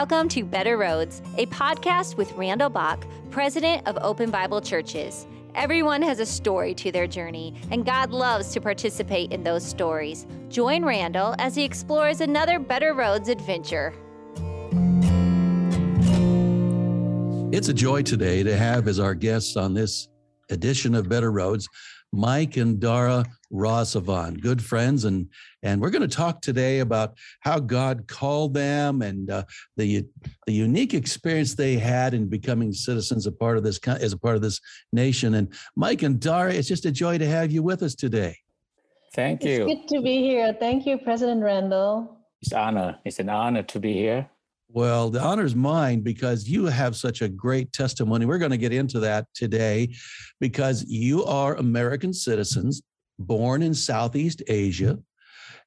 Welcome to Better Roads, a podcast with Randall Bach, president of Open Bible Churches. Everyone has a story to their journey, and God loves to participate in those stories. Join Randall as he explores another Better Roads adventure. It's a joy today to have as our guests on this edition of Better Roads Mike and Dara Rasavanh, good friends, and and we're going to talk today about how God called them and uh, the the unique experience they had in becoming citizens, a part of this as a part of this nation. And Mike and Dara, it's just a joy to have you with us today. Thank you. It's good to be here. Thank you, President Randall. It's honor. It's an honor to be here. Well, the honor's mine because you have such a great testimony. We're going to get into that today because you are American citizens born in Southeast Asia.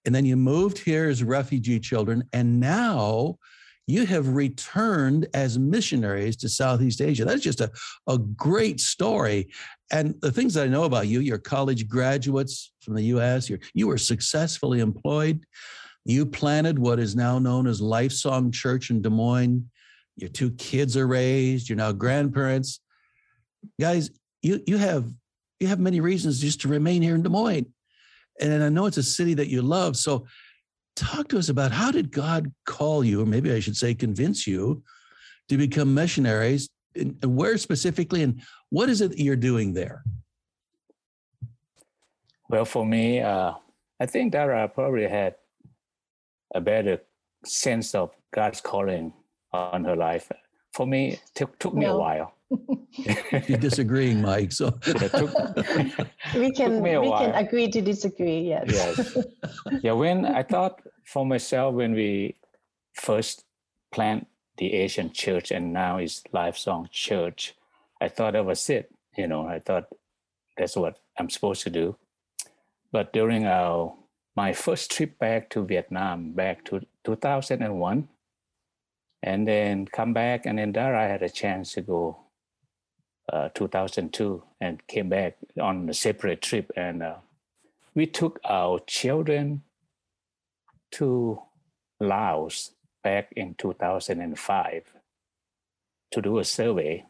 And then you moved here as refugee children. And now you have returned as missionaries to Southeast Asia. That's just a, a great story. And the things that I know about you, you're college graduates from the US, you're, you were successfully employed. You planted what is now known as Lifesong Church in Des Moines. Your two kids are raised. You're now grandparents. Guys, you you have you have many reasons just to remain here in Des Moines. And I know it's a city that you love. So talk to us about how did God call you, or maybe I should say convince you to become missionaries and where specifically and what is it that you're doing there? Well, for me, uh, I think that I probably had a better sense of God's calling on her life. For me, it took, took me no. a while. You're disagreeing, Mike. So took, we can we while. can agree to disagree. Yes. Yes. yeah. When I thought for myself when we first plant the Asian church and now it's Lifesong Church, I thought that was it. You know, I thought that's what I'm supposed to do. But during our my first trip back to Vietnam back to 2001 and then come back and then there I had a chance to go uh, 2002 and came back on a separate trip. And uh, we took our children to Laos back in 2005 to do a survey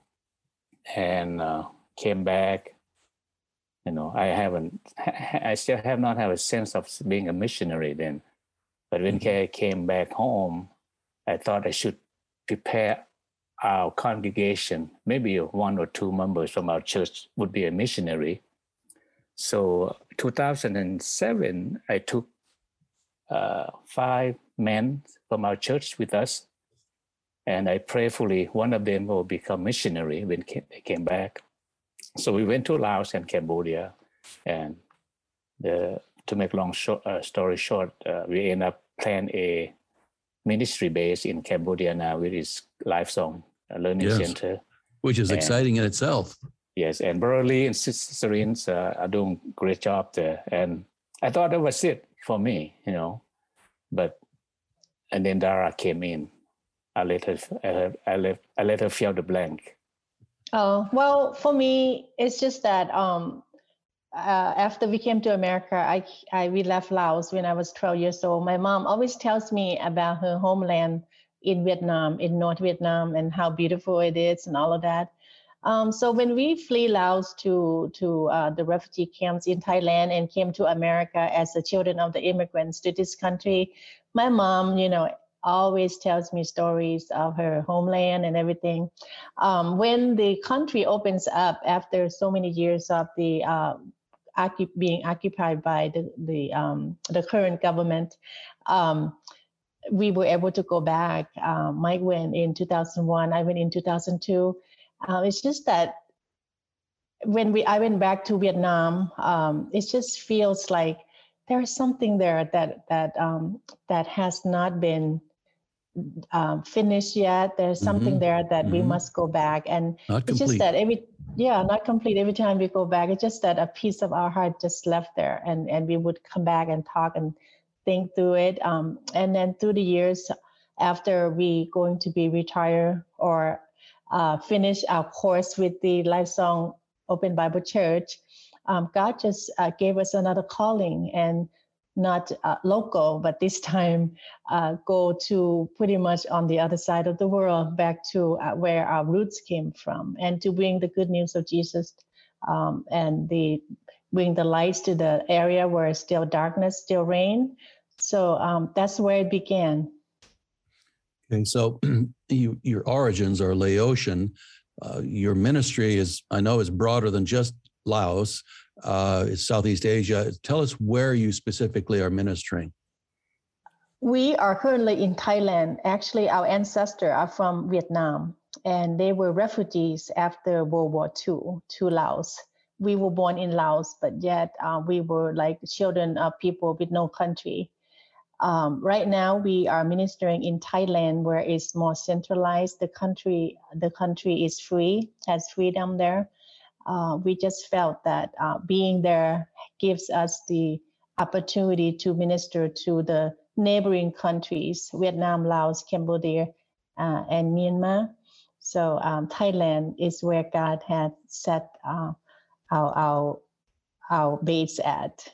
and uh, came back you know i haven't i still have not have a sense of being a missionary then. But when mm-hmm. i came back home i thought i should prepare our congregation. Maybe one or two members from our church would be a missionary. So 2007 i took uh, five men from our church with us and i prayerfully one of them will become missionary when they came back so we went to Laos and Cambodia, and the, to make long short, uh, story short, uh, we end up plan a ministry base in Cambodia now, which is Lifesong Learning yes. Center, which is and, exciting in itself. Yes, and Lee and Sister Serene uh, are doing great job there, and I thought that was it for me, you know, but and then Dara came in. I let her, I let, I let her fill the blank Oh, well, for me, it's just that um, uh, after we came to America, I, I we left Laos when I was 12 years old. My mom always tells me about her homeland in Vietnam, in North Vietnam, and how beautiful it is, and all of that. Um, so when we flee Laos to to uh, the refugee camps in Thailand and came to America as the children of the immigrants to this country, my mom, you know, always tells me stories of her homeland and everything. Um, when the country opens up after so many years of the uh, being occupied by the the, um, the current government, um, we were able to go back. Um, Mike went in 2001. I went in 2002. Uh, it's just that when we I went back to Vietnam, um, it just feels like there's something there that that um, that has not been um, finished yet. There's something mm-hmm. there that mm-hmm. we must go back. And not it's just that every yeah, not complete. Every time we go back, it's just that a piece of our heart just left there, and and we would come back and talk and think through it. Um, and then through the years, after we going to be retired or uh, finish our course with the Lifesong Open Bible Church, um, God just uh, gave us another calling and not uh, local, but this time uh, go to pretty much on the other side of the world, back to uh, where our roots came from, and to bring the good news of Jesus um, and the bring the lights to the area where still darkness, still rain. So um, that's where it began. Okay, so you, your origins are Laotian. Uh, your ministry is, I know, is broader than just Laos. Uh, it's Southeast Asia. Tell us where you specifically are ministering. We are currently in Thailand. Actually, our ancestors are from Vietnam, and they were refugees after World War II to Laos. We were born in Laos, but yet uh, we were like children of people with no country. Um, right now, we are ministering in Thailand, where it's more centralized. The country, the country is free, has freedom there. Uh, we just felt that uh, being there gives us the opportunity to minister to the neighboring countries Vietnam, Laos, Cambodia, uh, and Myanmar. So um, Thailand is where God had set uh, our, our, our base at.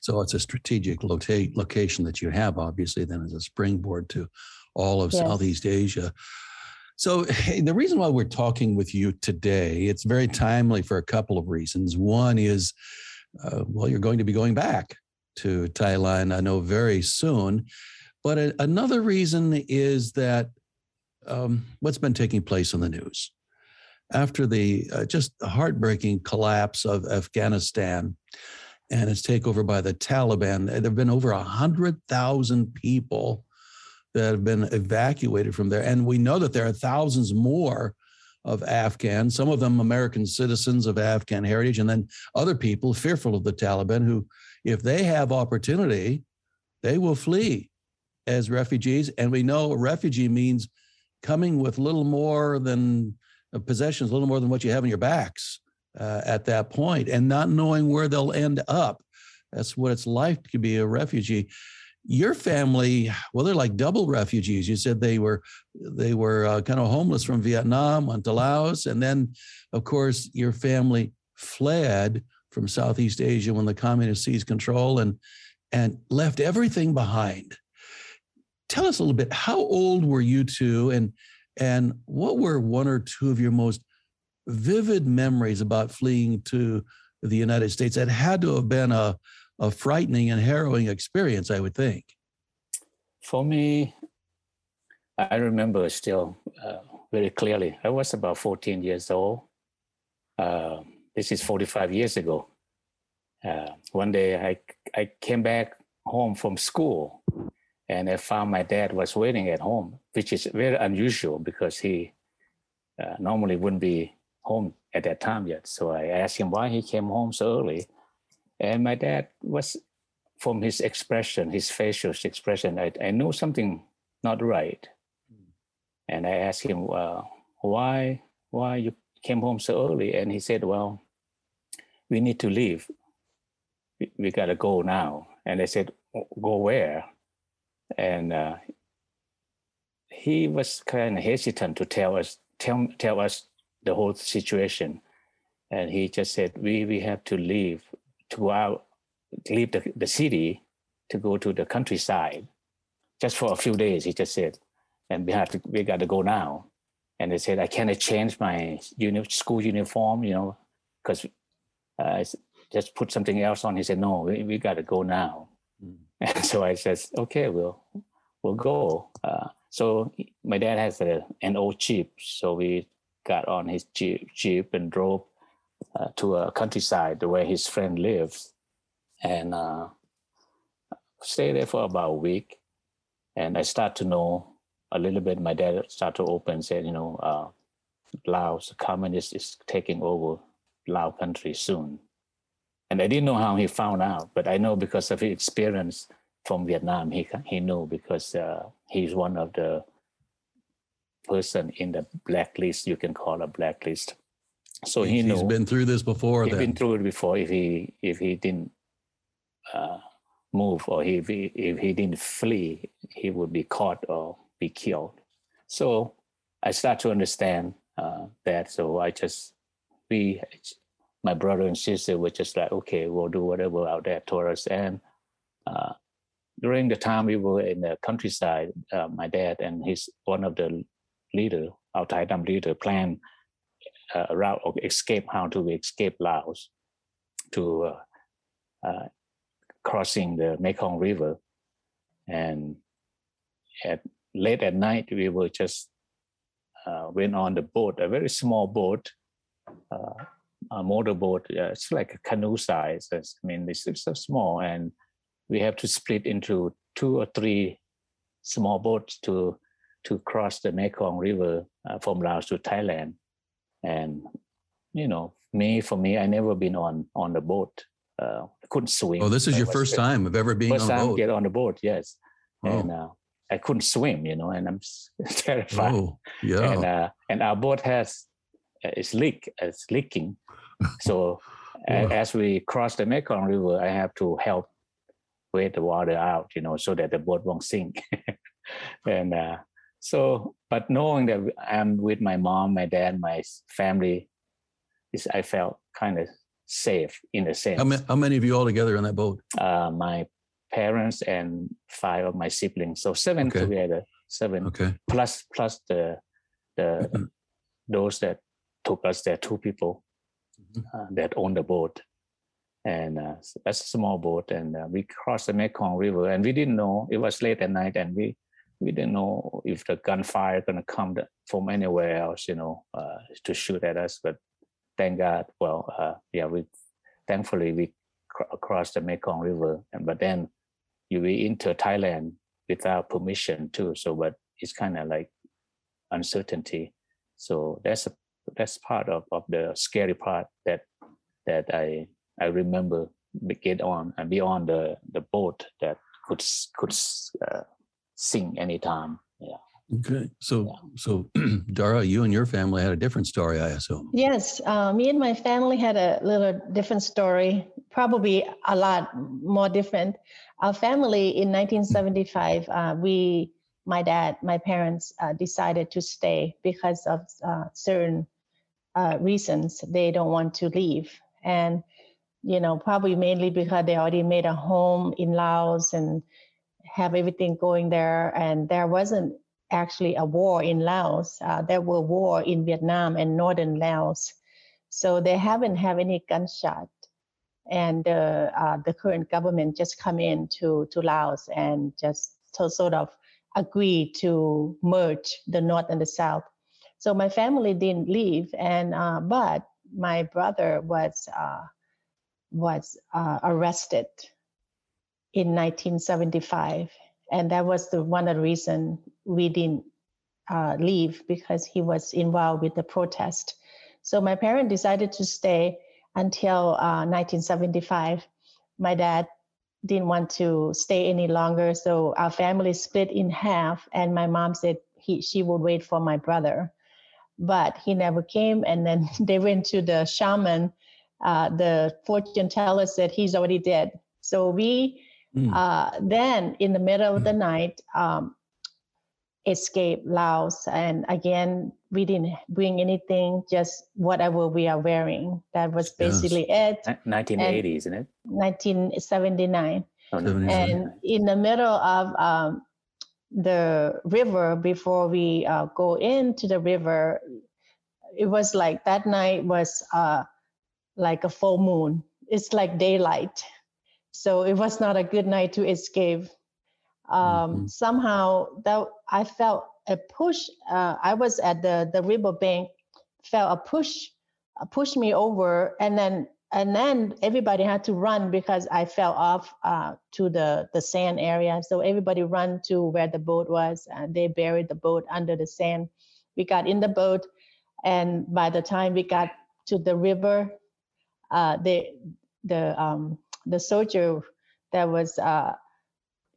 So it's a strategic locate, location that you have, obviously, then as a springboard to all of yes. Southeast Asia. So the reason why we're talking with you today, it's very timely for a couple of reasons. One is, uh, well, you're going to be going back to Thailand, I know, very soon. But a, another reason is that um, what's been taking place in the news after the uh, just heartbreaking collapse of Afghanistan and its takeover by the Taliban, there have been over a hundred thousand people that have been evacuated from there, and we know that there are thousands more of Afghans, some of them American citizens of Afghan heritage, and then other people fearful of the Taliban who if they have opportunity, they will flee as refugees. And we know refugee means coming with little more than uh, possessions, little more than what you have in your backs uh, at that point, and not knowing where they'll end up. That's what it's like to be a refugee. Your family, well, they're like double refugees. You said they were they were uh, kind of homeless from Vietnam onto Laos, and then, of course, your family fled from Southeast Asia when the communists seized control and and left everything behind. Tell us a little bit. How old were you two, and and what were one or two of your most vivid memories about fleeing to the United States? That had to have been a a frightening and harrowing experience, I would think. For me, I remember still uh, very clearly. I was about 14 years old. Uh, this is 45 years ago. Uh, one day I, I came back home from school and I found my dad was waiting at home, which is very unusual because he uh, normally wouldn't be home at that time yet. So I asked him why he came home so early. And my dad was, from his expression, his facial expression, I, I knew something not right. And I asked him, uh, why, why you came home so early? And he said, well, we need to leave. We, we got to go now. And I said, go where? And uh, he was kind of hesitant to tell us tell tell us the whole situation, and he just said, "We we have to leave to go out, leave the, the city to go to the countryside, just for a few days." He just said, "And we have to we got to go now." And they said, "I can't change my uni- school uniform, you know, because uh, just put something else on. He said, no, we, we got to go now. Mm. And so I said, okay, we'll, we'll go. Uh, so my dad has a, an old Jeep. So we got on his Jeep, Jeep and drove uh, to a countryside where his friend lives and uh, stay there for about a week. And I start to know a little bit. My dad started to open, said, you know, uh, Laos, communist is taking over Lao country soon. And I didn't know how he found out, but I know because of his experience from Vietnam, he he knew because uh, he's one of the person in the blacklist. You can call a blacklist. So he he's been through this before. He's been through it before. If he if he didn't uh, move or if he if he didn't flee, he would be caught or be killed. So I start to understand uh, that. So I just we, my brother and sister were just like, okay, we'll do whatever out there told us. And during the time we were in the countryside, uh, my dad and his one of the leader, our Thai Dam leader, planned uh, a route of escape, how to escape Laos to uh, uh, crossing the Mekong River. And at late at night, we were just uh, went on the boat, a very small boat, a motorboat. It's like a canoe size. I mean, it's, it's so small, and we have to split into two or three small boats to to cross the Mekong River uh, from Laos to Thailand. And you know, me for me, I never been on on the boat. Uh, I couldn't swim. Oh, this is your first time of ever being first on time boat. get on the boat. Yes, Oh. and uh, I couldn't swim. You know, and I'm terrified. Oh, yeah. And uh, and our boat has uh, it's leak. It's leaking. So Wow. as we cross the Mekong River, I have to help wait the water out. You know, so that the boat won't sink. and uh, so, but knowing that I'm with my mom, my dad, my family, is I felt kind of safe in a sense. how, many, how many of you all together on that boat? uh, my parents and five of my siblings, so seven Okay. together, seven Okay. plus plus the the those that took us there, two people Mhm. uh, that owned the boat, and uh, that's a small boat, and uh, we crossed the Mekong River, and we didn't know it was late at night, and we we didn't know if the gunfire gonna come from anywhere else, you know, uh, to shoot at us. But thank God, well, uh, yeah, we thankfully we cr- crossed the Mekong River, and but then you we enter Thailand without permission too. So, but it's kind of like uncertainty. So that's a that's part of, of the scary part that that I I remember get on and be on the the boat that could could uh, sink anytime. Yeah. Okay. So, so Dara, you and your family had a different story, I assume. Yes, uh, me and my family had a little different story, probably a lot more different. Our family in 1975, uh, we, my dad, my parents uh, decided to stay because of uh, certain uh, reasons. They don't want to leave. And, you know, probably mainly because they already made a home in Laos and have everything going there. And there wasn't actually a war in Laos. Uh, there were war in Vietnam and northern Laos. So they haven't have any gunshot. And uh, uh, the current government just come in to, to Laos and just to sort of agree to merge the north and the south. So my family didn't leave, and uh, but my brother was uh, was uh, arrested in 1975, and that was the one of the reason we didn't uh, leave because he was involved with the protest. So my parents decided to stay until uh, 1975. My dad didn't want to stay any longer, so our family split in half. And my mom said he she would wait for my brother, but he never came. And then they went to the shaman. Uh, the fortune teller said he's already dead. So we Mm. uh, then in the middle of the night um, escaped Laos, and again we didn't bring anything, just whatever we are wearing. That was Yes. basically it. Ni- 1980, isn't it? 1979 Oh, no, and in the middle of um, the river before we uh, go into the river it was like that night was uh, like a full moon it's like daylight so it was not a good night to escape um, Mhm. somehow that i felt a push uh, i was at the the river bank felt a push uh, pushed me over and then and then everybody had to run because I fell off uh, to the the sand area. So everybody run to where the boat was, and they buried the boat under the sand. We got in the boat, and by the time we got to the river, uh, the the um, the soldier that was uh,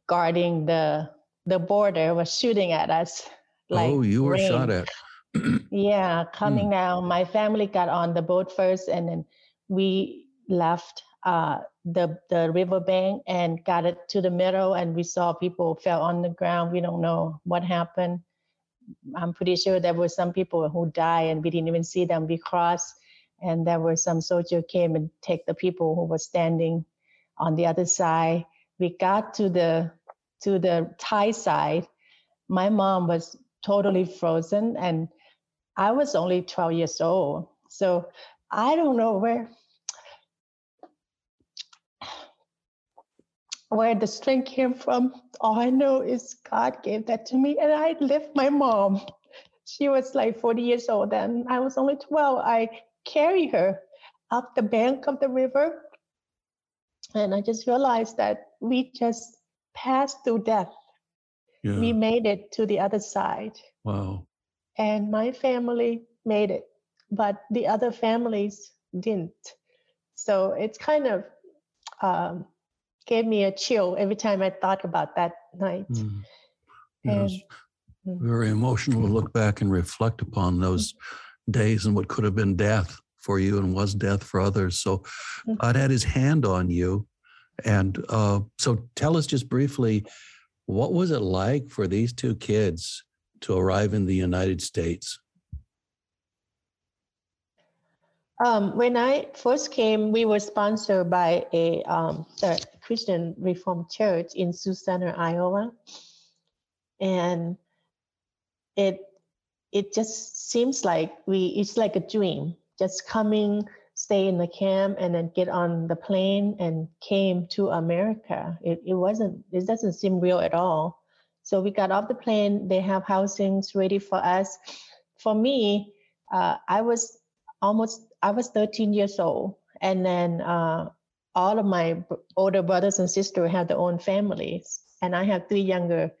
guarding the the border was shooting at us. oh, you were rain. shot at. Yeah, coming down. My family got on the boat first, and then we left uh, the the riverbank and got it to the middle, and we saw people fell on the ground. We don't know what happened. I'm pretty sure there were some people who died, and we didn't even see them. We crossed, and there were some soldier came and take the people who were standing on the other side. We got to the to the Thai side, my mom was totally frozen and I was only 12 years old. So I don't know where where the strength came from. All I know is God gave that to me and I left my mom. She was like 40 years old and I was only 12. I carried her up the bank of the river. And I just realized that we just passed through death. Yeah. We made it to the other side. Wow. And my family made it, but the other families didn't. So it's kind of um, gave me a chill every time I thought about that night. Mm. And, mm. very emotional to look back and reflect upon those days and what could have been death for you and was death for others. So mm-hmm. God had his hand on you. And uh, so tell us just briefly, what was it like for these two kids to arrive in the United States? Um, when I first came, we were sponsored by a um, Christian Reformed Church in Sioux Center, Iowa, and it it just seems like we it's like a dream. Just coming, stay in the camp, and then get on the plane and came to America. It it wasn't. It doesn't seem real at all. So we got off the plane. They have housings ready for us. For me, uh, I was almost I was 13 years old, and then uh, all of my older brothers and sisters have their own families, and I have three younger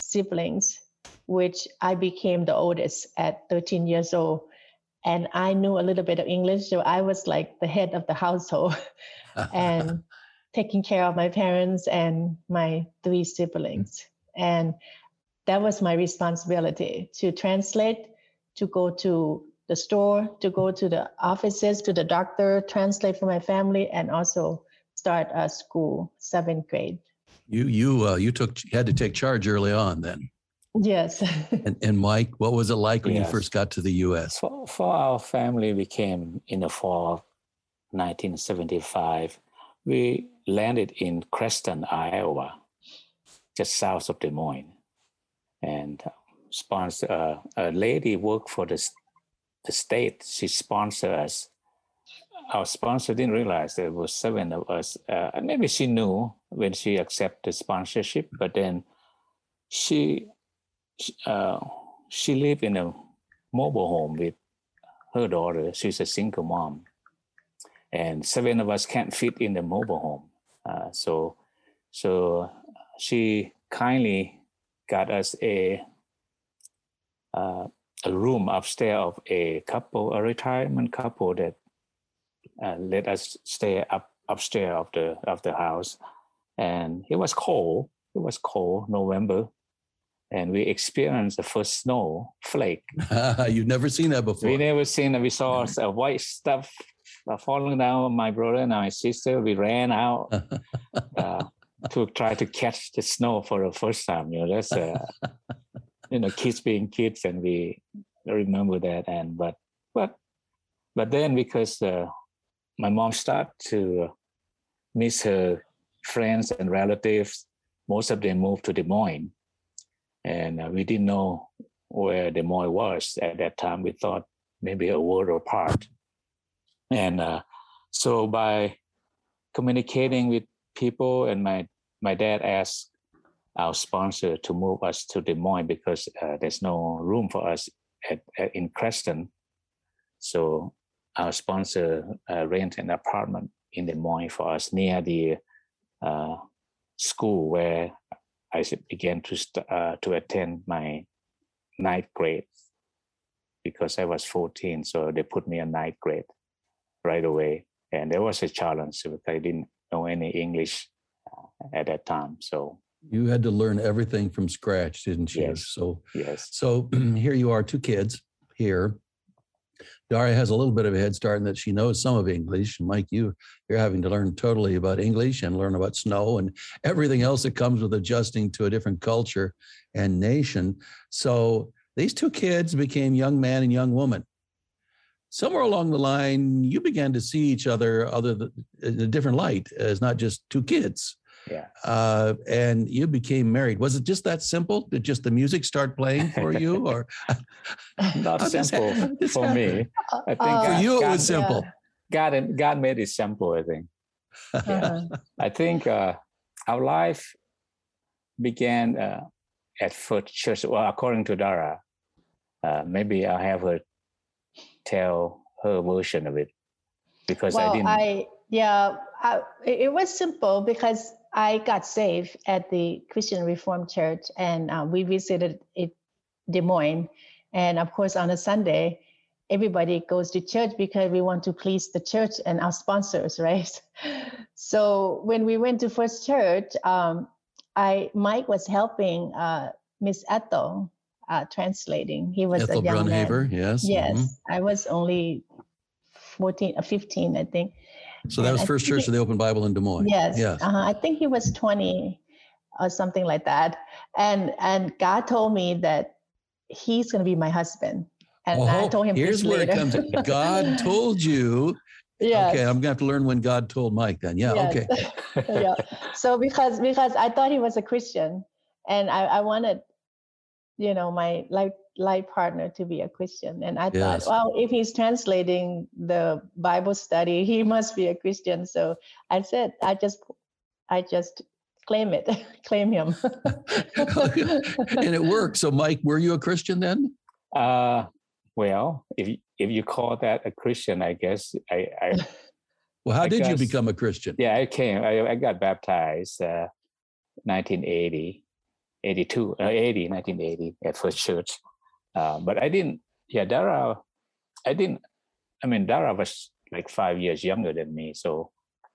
siblings, which I became the oldest at 13 years old. And I knew a little bit of English, so I was like the head of the household and taking care of my parents and my three siblings. And that was my responsibility to translate, to go to the store, to go to the offices, to the doctor, translate for my family, and also start a school, seventh grade. You you uh, you took you had to take charge early on then. Yes. and, and Mike, what was it like when yes. you first got to the U.S.? For, for our family, we came in the fall of 1975. We landed in Creston, Iowa, just south of Des Moines, and uh, sponsor uh, a lady worked for the the state she sponsored us. Our sponsor didn't realize there were seven of us. Uh, maybe she knew when she accepted sponsorship, but then she uh, she lived in a mobile home with her daughter. She's a single mom, and seven of us can't fit in the mobile home. Uh, so so she kindly got us a uh, a room upstairs of a couple, a retirement couple that uh, let us stay up upstairs of the of the house, and it was cold. It was cold, November, and we experienced the first snow flake. You've never seen that before. We never seen it. We saw a white stuff uh, falling down. My brother and my sister, we ran out uh, to try to catch the snow for the first time. You know, that's uh, you know kids being kids and we remember that and but but but then because uh, my mom started to miss her friends and relatives most of them moved to des moines and uh, we didn't know where des moines was at that time we thought maybe a world apart and uh, so by communicating with people and my my dad asked our sponsor to move us to Des Moines because uh, there's no room for us at, at, in Creston. So our sponsor uh, rent an apartment in Des Moines for us near the uh, school where I began to st- uh, to attend my ninth grade because I was 14. So they put me in ninth grade right away, and there was a challenge because I didn't know any English uh, at that time. So you had to learn everything from scratch, didn't you? Yes. So yes. So here you are, two kids here. Dara has a little bit of a head start in that she knows some of English. Mike, you you're having to learn totally about English and learn about snow and everything else that comes with adjusting to a different culture and nation. So these two kids became young man and young woman. Somewhere along the line, you began to see each other other in a different light as not just two kids Yeah. Uh, and you became married. Was it just that simple? Did just the music start playing for you, or Not How simple that- this for me. I think Uh, for you it God- was simple? God, God made it simple. I think. Uh-huh. I think uh, our life began uh, at first church. Well, according to Dara, uh, maybe I'll have her tell her version of it because I didn't. I yeah, I, it it was simple because I got saved at the Christian Reformed Church, and uh, we visited it, Des Moines, and of course on a Sunday, everybody goes to church because we want to please the church and our sponsors, right? So when we went to First Church, um, I Mike was helping uh, Miss Ethel uh, translating. He was Ethel a young man. Brunhaver? Yes. Yes, mhm. I was only 14 or 15, I think. So that was First Church of the Open Bible in Des Moines. Yes. Yes. Uh-huh. I think he was 20 or something like that. And and God told me that he's going to be my husband. And I told him here's where it comes. in. God told you. yes. Okay, I'm gonna have to learn when God told Mike. Then, yeah. Yes. Okay. yeah. So because because I thought he was a Christian and I, I wanted, you know, my life life partner to be a Christian. And I thought, well, if he's translating the Bible study, he must be a Christian. So I said, I just I just claim it, claim him. and it worked. So, Mike, were you a Christian then? uh, well, if you, if you call that a Christian, I guess I, I Well, how I did you become a Christian? yeah I came I, I got baptized uh, 1980, 82, uh, 80, 1980 at First Church, uh, but I didn't. Yeah, Dara, I didn't. I mean, Dara was like five years younger than me, so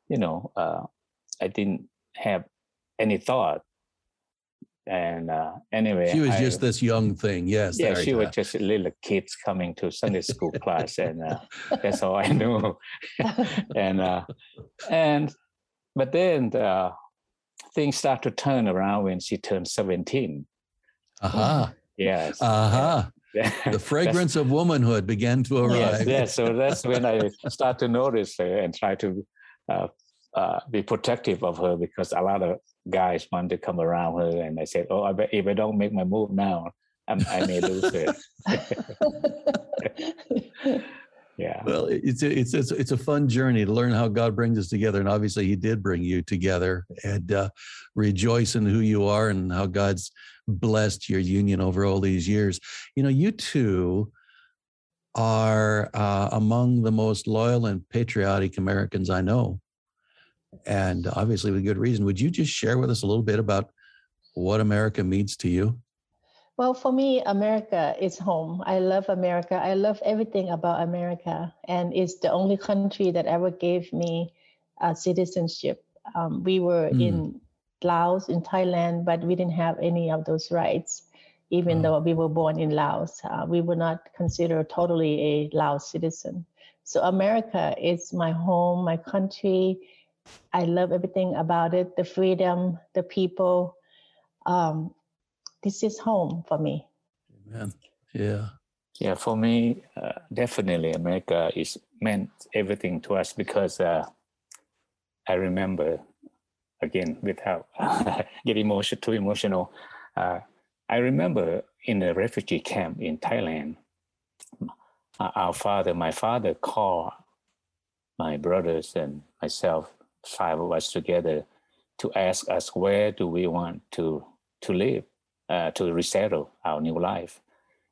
you know, uh, I didn't have any thought. And uh, anyway, She was I- just this young thing. Yes. yeah, she was just little kids coming to Sunday school class, and uh, that's all I knew. and uh, and but then uh, things start to turn around when she turned seventeen. Aha. Yes, Aha. yeah. The fragrance of womanhood began to Yes, yes. So that's when I start to notice her and try to uh, uh, be protective of her because a lot of guys want to come around her, and I said, "Oh, I bet if I don't make my move now, I'm, I may lose her." yeah. Well, it's a, it's it's it's a fun journey to learn how God brings us together, and obviously He did bring you together. And uh, rejoice in who you are and how God's blessed your union over all these years. You know, you two are uh, among the most loyal and patriotic Americans I know, and obviously with good reason. Would you just share with us a little bit about what America means to you? Well, for me, America is home. I love America. I love everything about America. And it's the only country that ever gave me uh, citizenship. Um, we were Mm. in Laos, in Thailand, but we didn't have any of those rights, even Wow. though we were born in Laos. Uh, we were not considered totally a Laos citizen. So America is my home, my country. I love everything about it the freedom, the people. Um, this is home for me. Man, yeah. Yeah, for me, uh, definitely America is meant everything to us because uh, I remember, again, without get emotion too emotional, uh, I remember in the refugee camp in Thailand, uh, our father, my father called my brothers and myself, five of us together, to ask us where do we want to to live, uh, to resettle our new life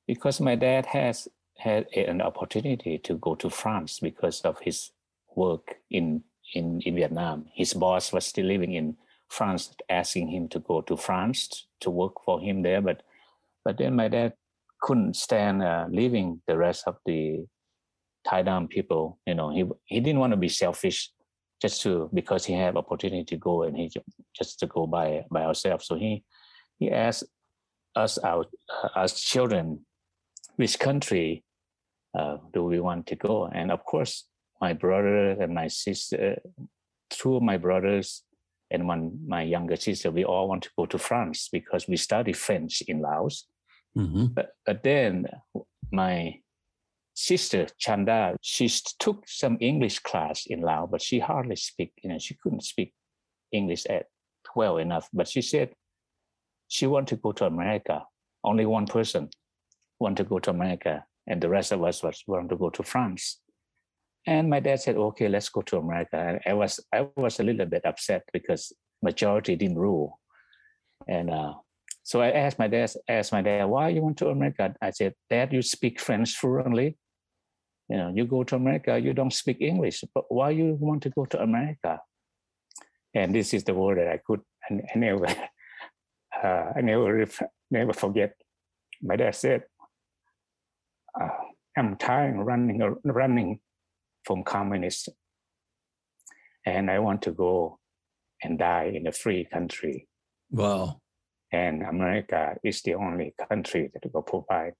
because my dad has had an opportunity to go to France because of his work in, in, in Vietnam. His boss was still living in France, asking him to go to France to work for him there. But but then my dad couldn't stand uh, leaving the rest of the Thai Dam people. You know, he he didn't want to be selfish just to because he had opportunity to go and he just to go by by ourselves. So he he asked us our uh, as children which country uh, do we want to go? And of course my brother and my sister two of my brothers and one my younger sister we all want to go to france because we study french in laos. Hmm but, but then my sister chanda she took some english class in laos but she hardly speak you know she couldn't speak english at well enough. But she said she want to go to America. Only one person want to go to America, and the rest of us was want to go to France. And my dad said, "Okay, let's go to America." And I was I was a little bit upset because majority didn't rule, and uh, so I asked my dad, asked my dad, "Why you want to America?" I said, "Dad, you speak French fluently. You know, you go to America, you don't speak English, but why you want to go to America?" And this is the word that I could never uh, I never never forget. My dad said, uh, "I'm tired of running running from communists. And I want to go and die in a free country. Wow. And America is the only country that will provide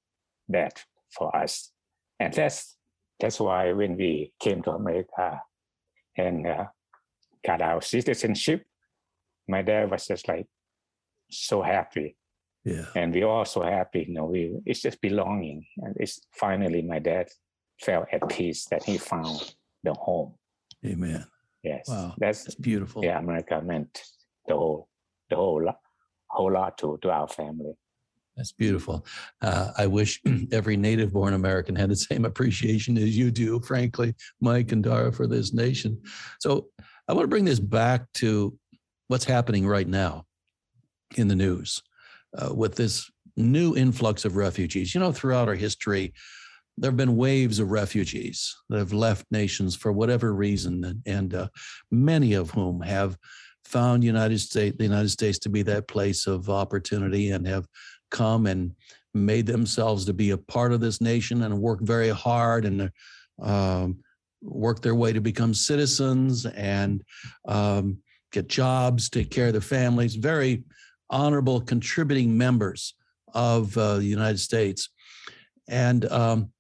that for us. And that's that's why when we came to America and uh, got our citizenship, my dad was just like so happy. Yeah. And we all so happy, you know, we it's just belonging. And it's finally my dad felt at peace that he found the home. Amen. Yes. Wow. That's, That's beautiful. Yeah, America meant the whole the whole whole lot to to our family. That's beautiful. Uh, I wish every native born American had the same appreciation as you do, frankly, Mike and Dara, for this nation. So I want to bring this back to what's happening right now in the news uh, with this new influx of refugees. You know, throughout our history, there have been waves of refugees that have left nations for whatever reason, and, uh, many of whom have found United States, the United States, to be that place of opportunity, and have come and made themselves to be a part of this nation and work very hard and um, work their way to become citizens and um, get jobs, take care of their families. Very honorable, contributing members of uh, the United States, and um,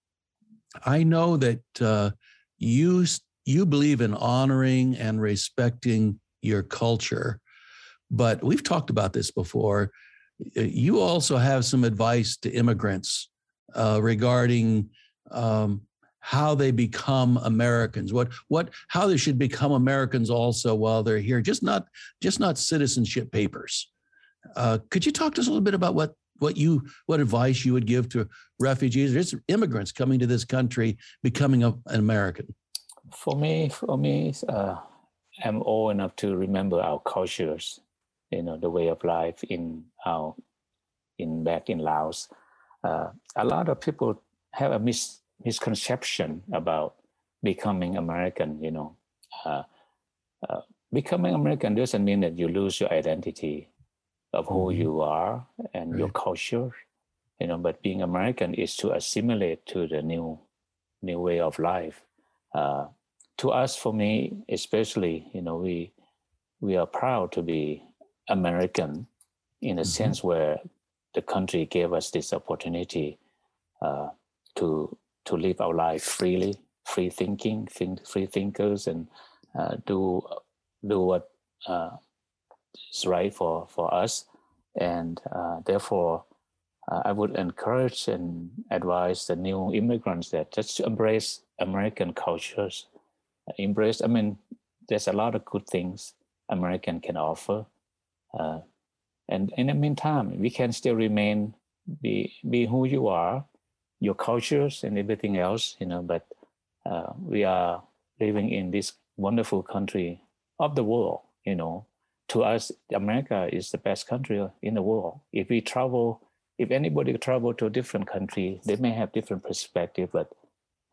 I know that uh, you you believe in honoring and respecting your culture, but we've talked about this before. You also have some advice to immigrants uh, regarding um, how they become Americans, what what how they should become Americans also while they're here, just not just not citizenship papers. Uh, could you talk to us a little bit about what what you what advice you would give to refugees or immigrants coming to this country becoming a, an American? For me, for me, uh, I'm old enough to remember our cultures, you know, the way of life in our in back in Laos. Uh, a lot of people have a mis- misconception about becoming American. You know, uh, uh becoming American doesn't mean that you lose your identity of who mm-hmm. you are and right. your culture you know but being american is to assimilate to the new new way of life uh, to us for me especially you know we we are proud to be american in a mm-hmm. sense where the country gave us this opportunity uh, to to live our life freely free thinking think, free thinkers and uh, do do what uh, right for for us. And uh, therefore uh, i would encourage and advise the new immigrants that just embrace american cultures. Embrace i mean there's a lot of good things american can offer uh, and in the meantime we can still remain be be who you are your cultures and everything else you know but uh, we are living in this wonderful country of the world you know to us, America is the best country in the world. If we travel, if anybody travel to a different country, they may have different perspective. But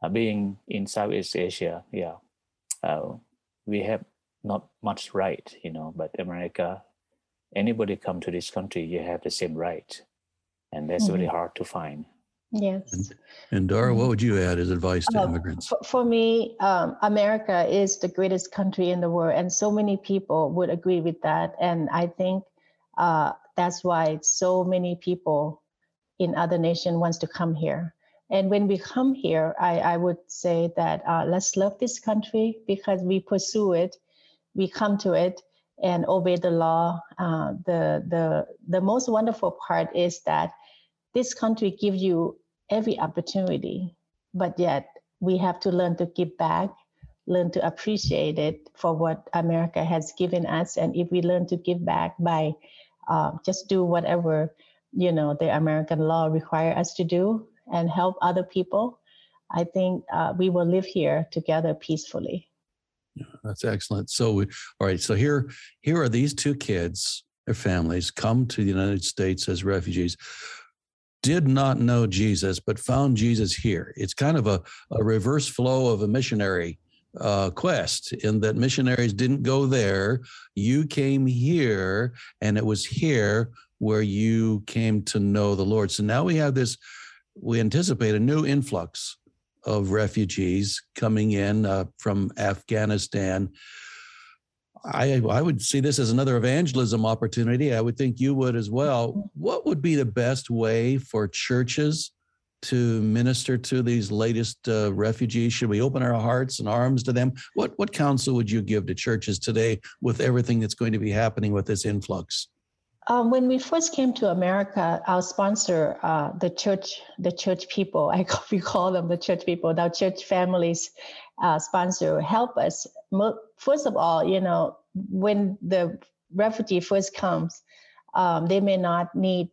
uh, being in Southeast Asia, yeah, uh, we have not much right, you know. But America, anybody come to this country, you have the same right, and that's mm-hmm. really hard to find. Yes. And, and Dara, what mm-hmm. would you add as advice to uh, immigrants? For, for me, um, America is the greatest country in the world, and so many people would agree with that. And I think uh, that's why so many people in other nations wants to come here. And when we come here, I, I would say that uh, let's love this country because we pursue it, we come to it, and obey the law. Uh, the the the most wonderful part is that this country gives you every opportunity, but yet we have to learn to give back, learn to appreciate it for what America has given us, and if we learn to give back by uh, just do whatever you know the American law require us to do and help other people, I think uh, we will live here together peacefully. Yeah, that's excellent. So, we, all right. So here, here are these two kids. Their families come to the United States as refugees did not know Jesus, but found Jesus here. It's kind of a, a reverse flow of a missionary uh, quest in that missionaries didn't go there. You came here, and it was here where you came to know the Lord. So now we have this, we anticipate a new influx of refugees coming in uh, from Afghanistan. I, I would see this as another evangelism opportunity. I would think you would as well. Mm-hmm. What would be the best way for churches to minister to these latest uh, refugees? Should we open our hearts and arms to them? What what counsel would you give to churches today with everything that's going to be happening with this influx? Um, when we first came to America, our sponsor, uh, the church, the church people, I we call them the church people, our church families uh, sponsor, help us. First of all, you know, when the refugee first comes, um, they may not need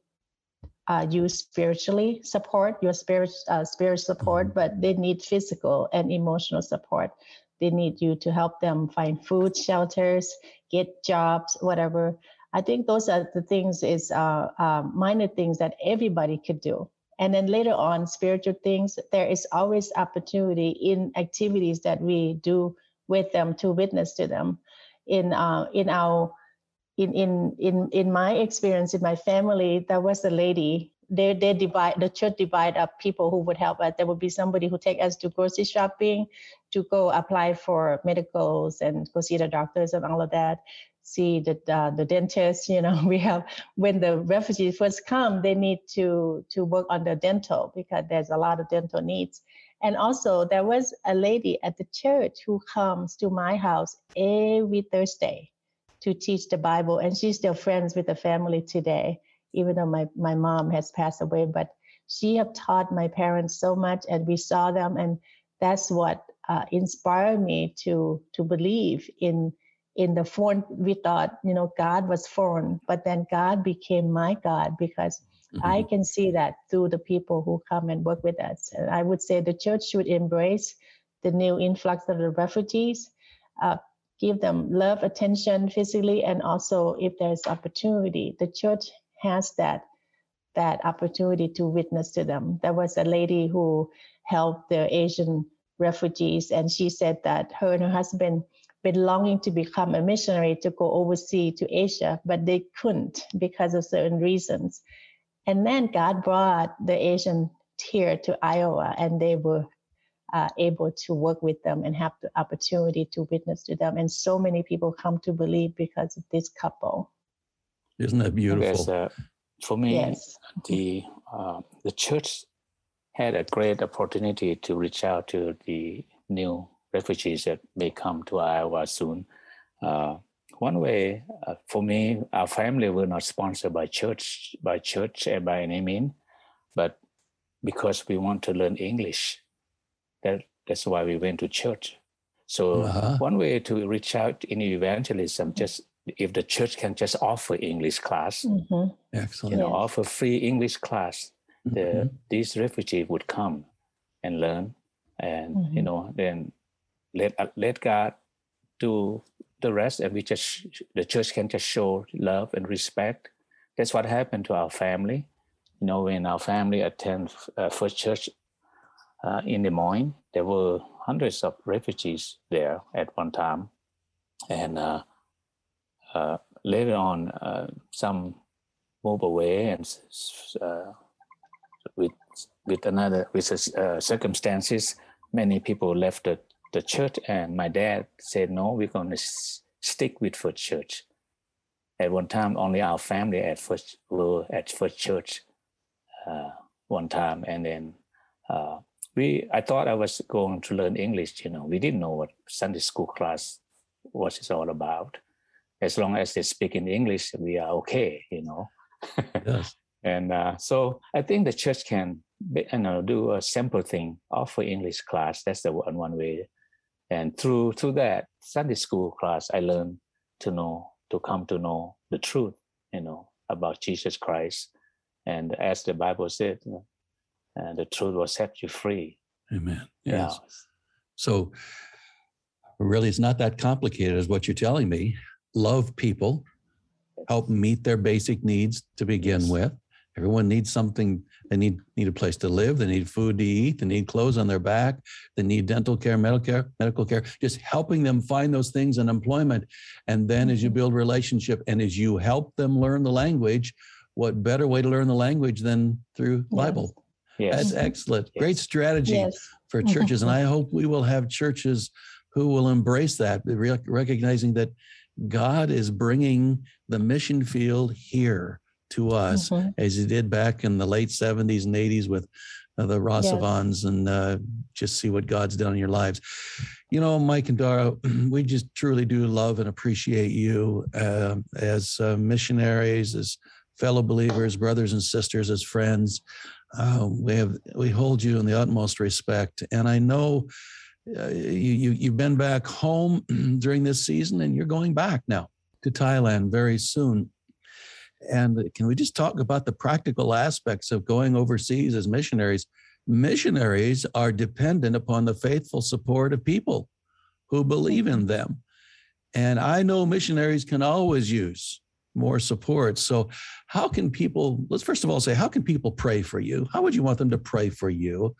uh, you spiritually support, your spirit, uh, spirit support, mm-hmm. but they need physical and emotional support. They need you to help them find food, shelters, get jobs, whatever. I think those are the things is uh, uh, minor things that everybody could do. And then later on, spiritual things, there is always opportunity in activities that we do with them to witness to them. In uh, in our in in in in my experience in my family, there was a lady. They they divide the church divide up people who would help us. There would be somebody who take us to grocery shopping, to go apply for medicals and go see the doctors and all of that see the uh, the dentist. You know, we have when the refugees first come, they need to to work on the dental because there's a lot of dental needs. And also, there was a lady at the church who comes to my house every Thursday to teach the Bible, and she's still friends with the family today, even though my my mom has passed away. But she have taught my parents so much, and we saw them, and that's what uh, inspired me to to believe in in the foreign we thought you know god was foreign but then god became my god because mm-hmm. i can see that through the people who come and work with us and i would say the church should embrace the new influx of the refugees uh, give them love attention physically and also if there's opportunity the church has that that opportunity to witness to them there was a lady who helped the asian refugees and she said that her and her husband been longing to become a missionary to go overseas to Asia, but they couldn't because of certain reasons. And then God brought the Asian here to Iowa, and they were uh, able to work with them and have the opportunity to witness to them. And so many people come to believe because of this couple. Isn't that beautiful? uh, for me, yes. the uh, the church had a great opportunity to reach out to the new refugees that may come to Iowa soon. Uh, one way uh, for me, our family were not sponsored by church, by church and by any mean, but because we want to learn English, that that's why we went to church. So uh-huh. one way to reach out in evangelism, just if the church can just offer English class, mm-hmm. excellent, you know, offer free English class, mm-hmm. the, these refugees would come and learn, and mm-hmm. you know, then let uh, let God do the rest, and we just the church can just show love and respect. That's what happened to our family. You know, when our family attend uh, First Church uh, in Des Moines, there were hundreds of refugees there at one time, and uh, uh later on, uh, some move away and with with another with circumstances, many people left the the church and my dad said no we're going to s- stick with first church. At one time only our family at first were at first church uh, one time. And then uh, we i thought i was going to learn english you know. We didn't know what sunday school class was it's all about. As long as they speak in english we are okay you know. Yes. and uh, so i think the church can you know do a simple thing offer english class. That's the one one way And through through that Sunday school class, I learned to know to come to know the truth, you know, about Jesus Christ. And as the Bible said, you know, uh, the truth will set you free. Amen. Yes. Yeah. So really, it's not that complicated, as what you're telling me. Love people, help meet their basic needs to begin yes. with. Everyone needs something. They need need a place to live. They need food to eat. They need clothes on their back. They need dental care, medical care, medical care. Just helping them find those things in employment, and then as you mm-hmm. build relationship and as you help them learn the language, what better way to learn the language than through yes. Bible? Yes. That's excellent. Yes. Great strategy yes. for churches, and I hope we will have churches who will embrace that, recognizing that God is bringing the mission field here to us mm-hmm. as he did back in the late 70s and 80s with uh, the Rasavanhs yes. and uh, just see what God's done in your lives. You know, Mike and Dara, we just truly do love and appreciate you uh, as uh, missionaries, as fellow believers, brothers and sisters, as friends. Uh, we have we hold you in the utmost respect, and I know uh, you, you you've been back home during this season, and you're going back now to Thailand very soon. And can we just talk about the practical aspects of going overseas as missionaries? Missionaries are dependent upon the faithful support of people who believe in mm-hmm. them. And I know missionaries can always use more support. So, how can people, let's first of all say, how can people pray for you? How would you want them to pray for you?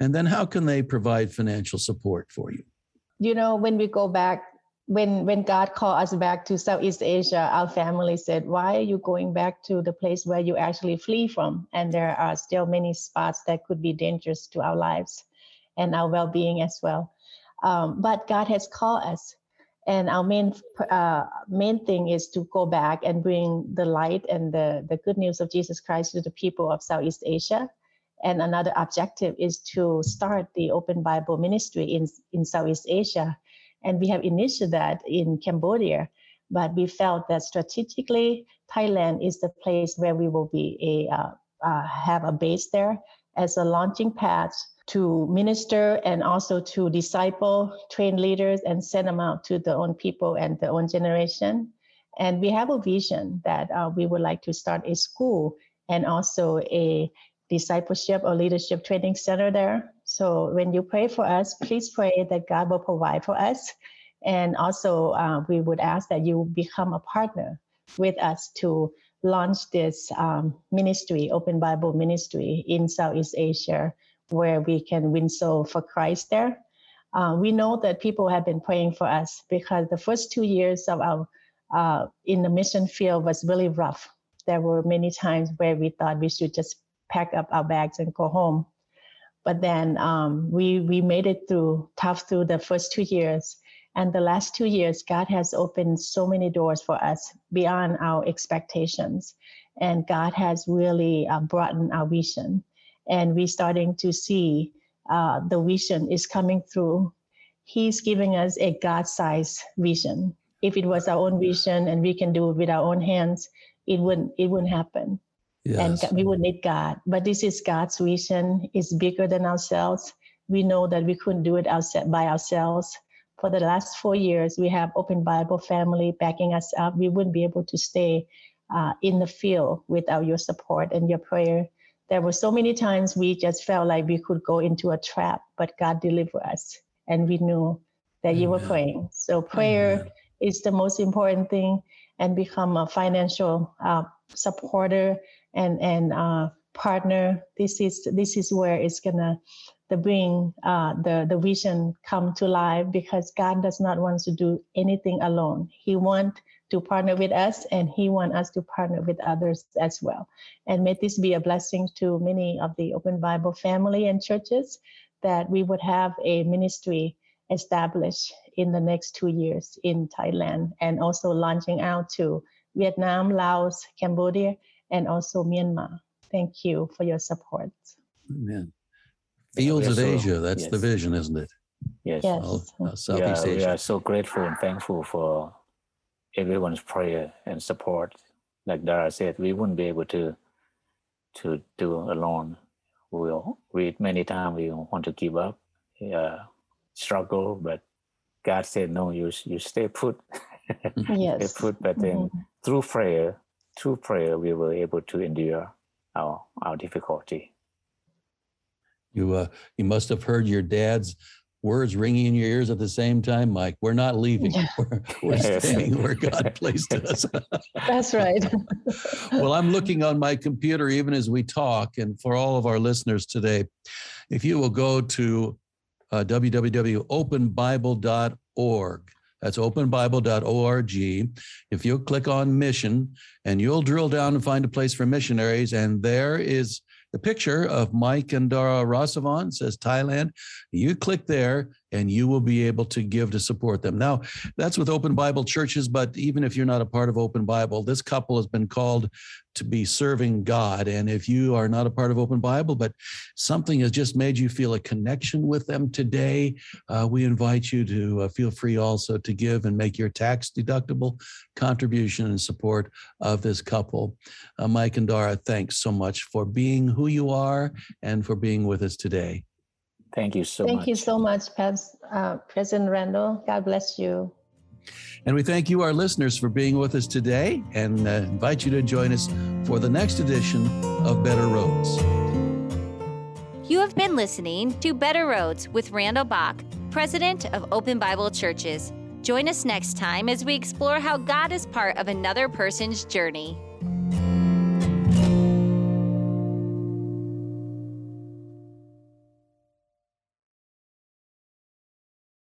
And then, how can they provide financial support for you? You know, when we go back when when God called us back to Southeast Asia, our family said, "Why are you going back to the place where you actually flee from?" And there are still many spots that could be dangerous to our lives and our well-being as well. Um, but God has called us, and our main uh, main thing is to go back and bring the light and the the good news of Jesus Christ to the people of Southeast Asia. And another objective is to start the Open Bible Ministry in in Southeast Asia and we have initiated that in Cambodia. But we felt that strategically, Thailand is the place where we will be a uh, uh, have a base there as a launching pad to minister and also to disciple, train leaders, and send them out to their own people and their own generation. And we have a vision that uh, we would like to start a school and also a discipleship or leadership training center there. So when you pray for us, please pray that God will provide for us. And also, uh, we would ask that you become a partner with us to launch this um, ministry, Open Bible Ministry in Southeast Asia, where we can win soul for Christ there. Uh, we know that people have been praying for us because the first two years of our uh, in the mission field was really rough. There were many times where we thought we should just pack up our bags and go home. But then um, we we made it through tough through the first two years, and the last two years, God has opened so many doors for us beyond our expectations, and God has really uh, broadened our vision, and we're starting to see uh, the vision is coming through. He's giving us a God-sized vision. If it was our own vision and we can do it with our own hands, it wouldn't it wouldn't happen. Yes. And we would need God. But this is God's vision. It's bigger than ourselves. We know that we couldn't do it by ourselves. For the last four years, we have Open Bible family backing us up. We wouldn't be able to stay uh, in the field without your support and your prayer. There were so many times we just felt like we could go into a trap, but God delivered us, and we knew that Amen. you were praying. So prayer Amen. is the most important thing, and become a financial uh, supporter and and uh, partner. This is this is where it's gonna the bring uh, the the vision come to life because God does not want to do anything alone. He want to partner with us and he want us to partner with others as well. And may this be a blessing to many of the Open Bible family and churches that we would have a ministry established in the next two years in Thailand and also launching out to Vietnam, Laos, Cambodia, and also Myanmar. Thank you for your support. Amen. Fields of Asia, that's yes. the vision, isn't it? Yes. yes. All, uh, Southeast yeah, Asia. We are so grateful and thankful for everyone's prayer and support. Like Dara said, we wouldn't be able to to do alone. We'll read many times we want to give up, uh, struggle, but God said, "No, you you stay put." yes. stay put. But then mm-hmm. through prayer, through prayer, we were able to endure our our difficulty. You uh, you must have heard your dad's words ringing in your ears at the same time, Mike. We're not leaving. We're, we're staying where God placed us. That's right. well, I'm looking on my computer even as we talk, and for all of our listeners today, if you will go to uh, www.openbible.org. That's openbible.org. If you'll click on mission and you'll drill down and find a place for missionaries, and there is the picture of Mike and Dara Rasavanh says Thailand. You click there and you will be able to give to support them. Now, that's with Open Bible churches, but even if you're not a part of Open Bible, this couple has been called to be serving God. And if you are not a part of Open Bible, but something has just made you feel a connection with them today, uh, we invite you to uh, feel free also to give and make your tax deductible contribution in support of this couple. Uh, Mike and Dara, thanks so much for being who you are and for being with us today. Thank you so thank much. Thank you so much, uh, President Randall. God bless you. And we thank you, our listeners, for being with us today and uh, invite you to join us for the next edition of Better Roads. You have been listening to Better Roads with Randall Bach, President of Open Bible Churches. Join us next time as we explore how God is part of another person's journey.